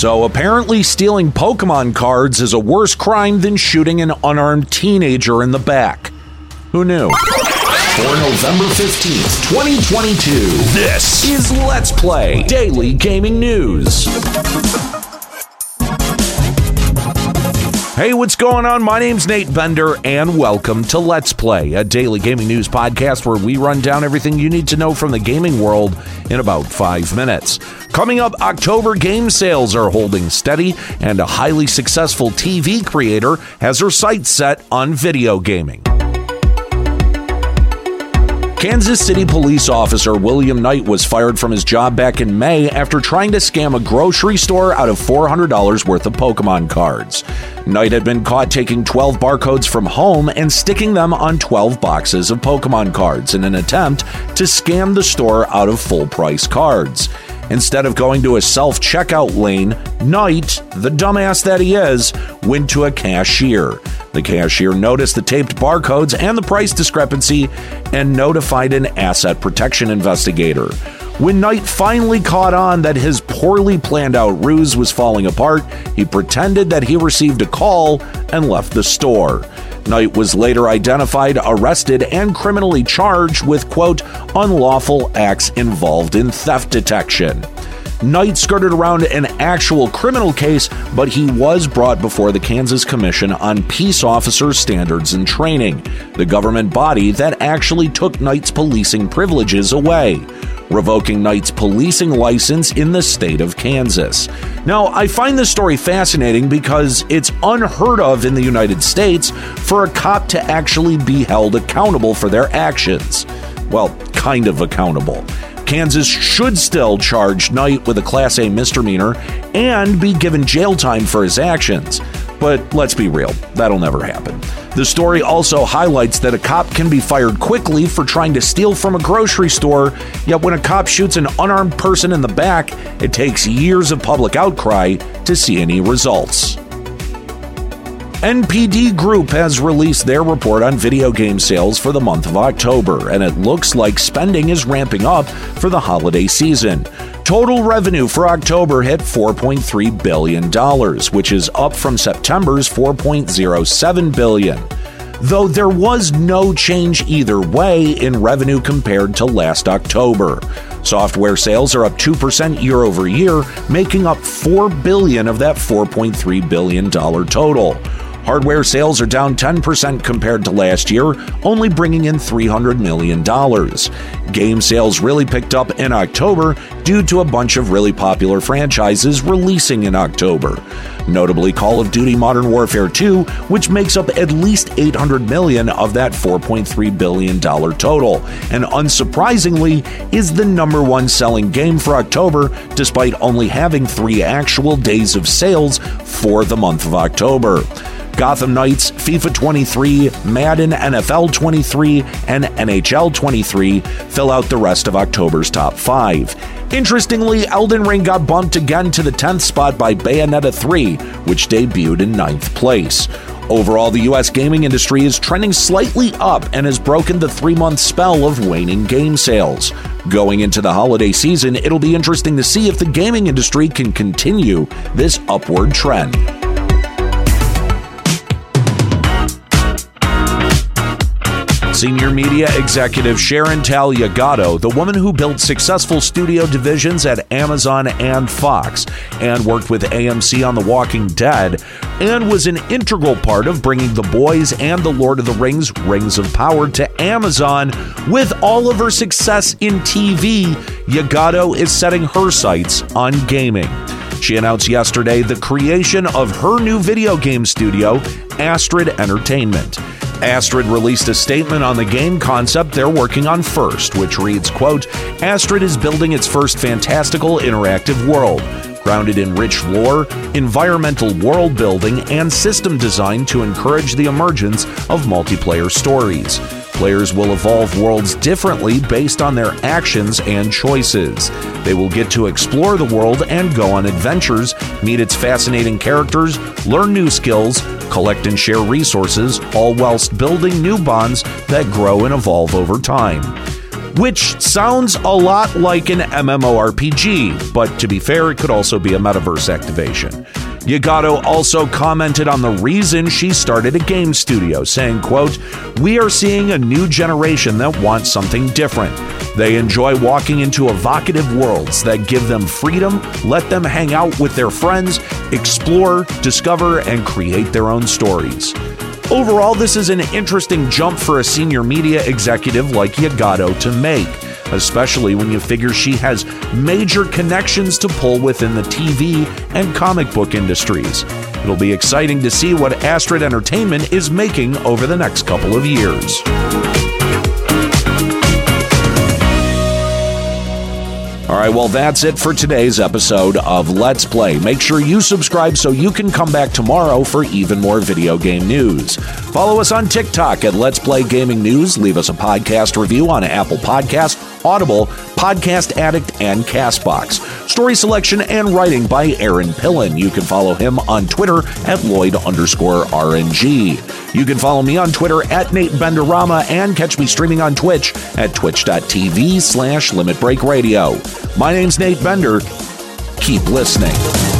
So apparently, stealing Pokemon cards is a worse crime than shooting an unarmed teenager in the back. Who knew? For November 15th, 2022, this is Let's Play Daily Gaming News. Hey, what's going on? My name's Nate Bender, and welcome to Let's Play, a daily gaming news podcast where we run down everything you need to know from the gaming world in about five minutes. Coming up, October game sales are holding steady, and a highly successful TV creator has her sights set on video gaming. Kansas City police officer William Knight was fired from his job back in May after trying to scam a grocery store out of $400 worth of Pokemon cards. Knight had been caught taking 12 barcodes from home and sticking them on 12 boxes of Pokemon cards in an attempt to scam the store out of full price cards. Instead of going to a self checkout lane, Knight, the dumbass that he is, went to a cashier. The cashier noticed the taped barcodes and the price discrepancy and notified an asset protection investigator. When Knight finally caught on that his poorly planned out ruse was falling apart, he pretended that he received a call and left the store. Knight was later identified, arrested, and criminally charged with, quote, unlawful acts involved in theft detection. Knight skirted around an actual criminal case, but he was brought before the Kansas Commission on Peace Officer Standards and Training, the government body that actually took Knight's policing privileges away, revoking Knight's policing license in the state of Kansas. Now, I find this story fascinating because it's unheard of in the United States for a cop to actually be held accountable for their actions. Well, kind of accountable. Kansas should still charge Knight with a Class A misdemeanor and be given jail time for his actions. But let's be real, that'll never happen. The story also highlights that a cop can be fired quickly for trying to steal from a grocery store, yet when a cop shoots an unarmed person in the back, it takes years of public outcry to see any results. NPD Group has released their report on video game sales for the month of October, and it looks like spending is ramping up for the holiday season. Total revenue for October hit $4.3 billion, which is up from September's $4.07 billion. Though there was no change either way in revenue compared to last October. Software sales are up 2% year over year, making up 4 billion of that 4.3 billion dollar total. Hardware sales are down 10% compared to last year, only bringing in $300 million. Game sales really picked up in October due to a bunch of really popular franchises releasing in October. Notably, Call of Duty Modern Warfare 2, which makes up at least 800 million of that 4.3 billion dollar total, and unsurprisingly is the number one selling game for October despite only having 3 actual days of sales for the month of October. Gotham Knights, FIFA 23, Madden NFL 23, and NHL 23 fill out the rest of October's top five. Interestingly, Elden Ring got bumped again to the 10th spot by Bayonetta 3, which debuted in ninth place. Overall, the US gaming industry is trending slightly up and has broken the three month spell of waning game sales. Going into the holiday season, it'll be interesting to see if the gaming industry can continue this upward trend. Senior media executive Sharon Tal Yguado, the woman who built successful studio divisions at Amazon and Fox, and worked with AMC on The Walking Dead, and was an integral part of bringing The Boys and The Lord of the Rings Rings of Power to Amazon. With all of her success in TV, Yguado is setting her sights on gaming. She announced yesterday the creation of her new video game studio, Astrid Entertainment. Astrid released a statement on the game concept they're working on first, which reads, quote, Astrid is building its first fantastical interactive world, grounded in rich lore, environmental world building, and system design to encourage the emergence of multiplayer stories. Players will evolve worlds differently based on their actions and choices. They will get to explore the world and go on adventures, meet its fascinating characters, learn new skills, collect and share resources, all whilst building new bonds that grow and evolve over time. Which sounds a lot like an MMORPG, but to be fair, it could also be a metaverse activation. Yguado also commented on the reason she started a game studio, saying, quote, We are seeing a new generation that wants something different. They enjoy walking into evocative worlds that give them freedom, let them hang out with their friends, explore, discover, and create their own stories. Overall, this is an interesting jump for a senior media executive like Yguado to make, especially when you figure she has major connections to pull within the TV and comic book industries. It'll be exciting to see what Astrid Entertainment is making over the next couple of years. All right, well, that's it for today's episode of Let's Play. Make sure you subscribe so you can come back tomorrow for even more video game news. Follow us on TikTok at Let's Play Gaming News. Leave us a podcast review on Apple Podcast, Audible, Podcast Addict, and Castbox. Story selection and writing by Aaron Pillen. You can follow him on Twitter at Lloyd underscore RNG. You can follow me on Twitter at Nate Benderama and catch me streaming on Twitch at twitch.tv slash Limit Break Radio. My name's Nate Bender. Keep listening.